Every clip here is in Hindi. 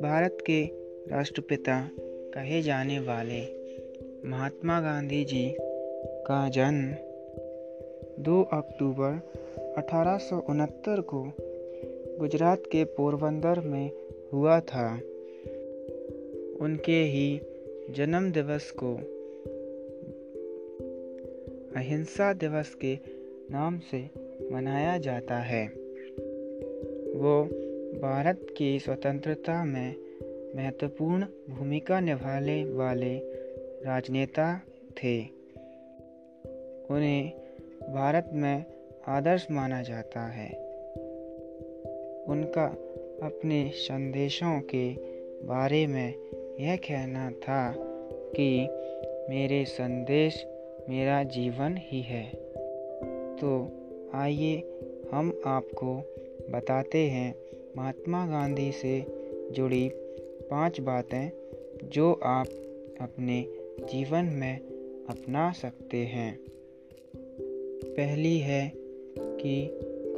भारत के राष्ट्रपिता कहे जाने वाले महात्मा गांधी जी का जन्म 2 अक्टूबर अठारह सौ उनहत्तर को गुजरात के पोरबंदर में हुआ था। उनके ही जन्म दिवस को अहिंसा दिवस के नाम से मनाया जाता है। वो भारत की स्वतंत्रता में महत्वपूर्ण भूमिका निभाने वाले राजनेता थे। उन्हें भारत में आदर्श माना जाता है। उनका अपने संदेशों के बारे में यह कहना था कि मेरे संदेश मेरा जीवन ही है। तो आइए हम आपको बताते हैं महात्मा गांधी से जुड़ी पाँच बातें जो आप अपने जीवन में अपना सकते हैं। पहली है कि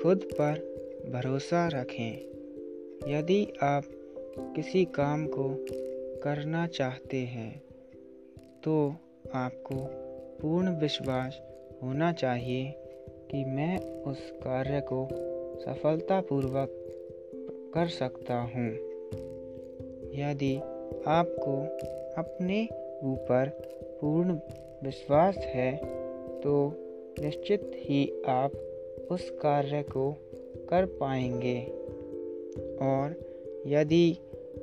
खुद पर भरोसा रखें। यदि आप किसी काम को करना चाहते हैं तो आपको पूर्ण विश्वास होना चाहिए। कि मैं उस कार्य को सफलतापूर्वक कर सकता हूँ। यदि आपको अपने ऊपर पूर्ण विश्वास है तो निश्चित ही आप उस कार्य को कर पाएँगे। और यदि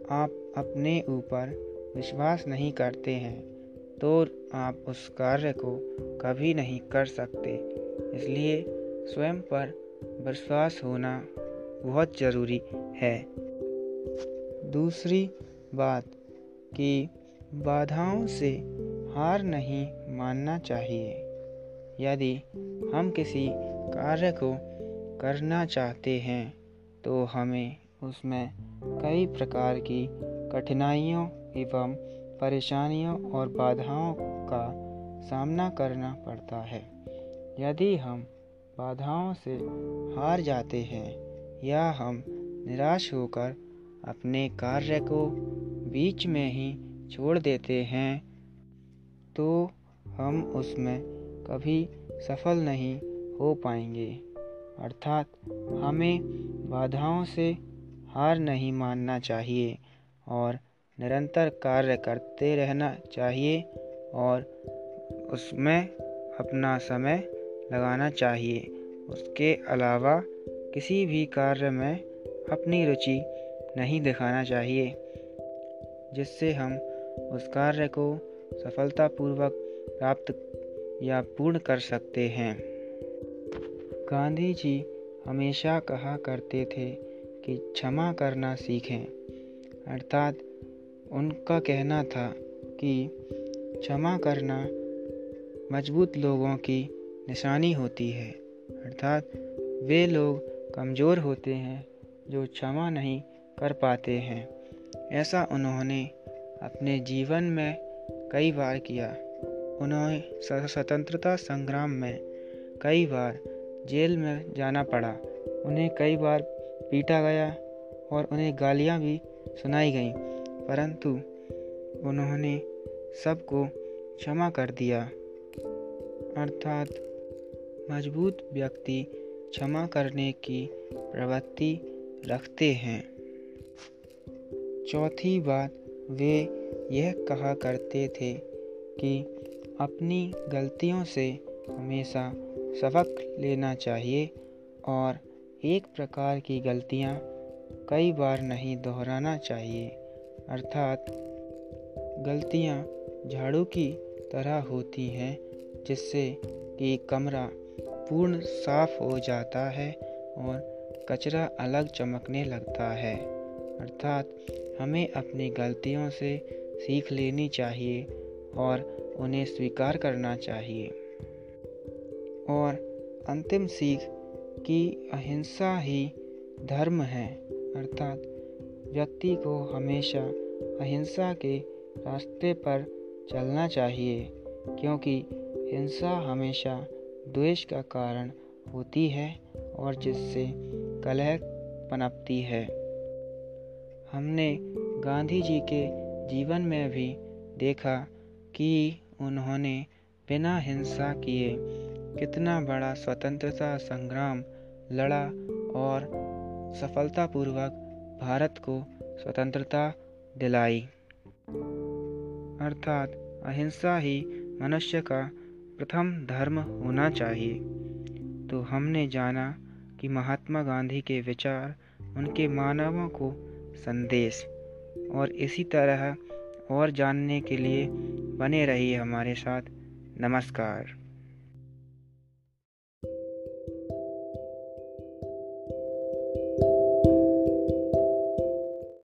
आप अपने ऊपर विश्वास नहीं करते हैं तो आप उस कार्य को कभी नहीं कर सकते। इसलिए स्वयं पर विश्वास होना बहुत ज़रूरी है। दूसरी बात कि बाधाओं से हार नहीं मानना चाहिए। यदि हम किसी कार्य को करना चाहते हैं तो हमें उसमें कई प्रकार की कठिनाइयों एवं परेशानियों और बाधाओं का सामना करना पड़ता है। यदि हम बाधाओं से हार जाते हैं या हम निराश होकर अपने कार्य को बीच में ही छोड़ देते हैं तो हम उसमें कभी सफल नहीं हो पाएँगे। अर्थात हमें बाधाओं से हार नहीं मानना चाहिए और निरंतर कार्य करते रहना चाहिए और उसमें अपना समय लगाना चाहिए। उसके अलावा किसी भी कार्य में अपनी रुचि नहीं दिखाना चाहिए, जिससे हम उस कार्य को सफलतापूर्वक प्राप्त या पूर्ण कर सकते हैं। गांधी जी हमेशा कहा करते थे कि क्षमा करना सीखें, अर्थात उनका कहना था कि क्षमा करना मज़बूत लोगों की निशानी होती है। अर्थात वे लोग कमज़ोर होते हैं जो क्षमा नहीं कर पाते हैं। ऐसा उन्होंने अपने जीवन में कई बार किया। उन्हें स्वतंत्रता संग्राम में कई बार जेल में जाना पड़ा। उन्हें कई बार पीटा गया और उन्हें गालियाँ भी सुनाई गईं। परंतु उन्होंने सबको क्षमा कर दिया। अर्थात मज़बूत व्यक्ति क्षमा करने की प्रवृत्ति रखते हैं। चौथी बात, वे यह कहा करते थे कि अपनी गलतियों से हमेशा सबक लेना चाहिए और एक प्रकार की गलतियाँ कई बार नहीं दोहराना चाहिए। अर्थात, गलतियाँ झाड़ू की तरह होती हैं, जिससे कि कमरा पूर्ण साफ़ हो जाता है और कचरा अलग चमकने लगता है। अर्थात हमें अपनी गलतियों से सीख लेनी चाहिए और उन्हें स्वीकार करना चाहिए। और अंतिम सीख कि अहिंसा ही धर्म है। अर्थात व्यक्ति को हमेशा अहिंसा के रास्ते पर चलना चाहिए, क्योंकि हिंसा हमेशा द्वेष का कारण होती है और जिससे कलह पनपती है। हमने गांधी जी के जीवन में भी देखा कि उन्होंने बिना हिंसा किए कितना बड़ा स्वतंत्रता संग्राम लड़ा और सफलतापूर्वक भारत को स्वतंत्रता दिलाई। अर्थात अहिंसा ही मनुष्य का प्रथम धर्म होना चाहिए। तो हमने जाना कि महात्मा गांधी के विचार, उनके मानवों को संदेश और इसी तरह और जानने के लिए बने रहिए हमारे साथ। नमस्कार।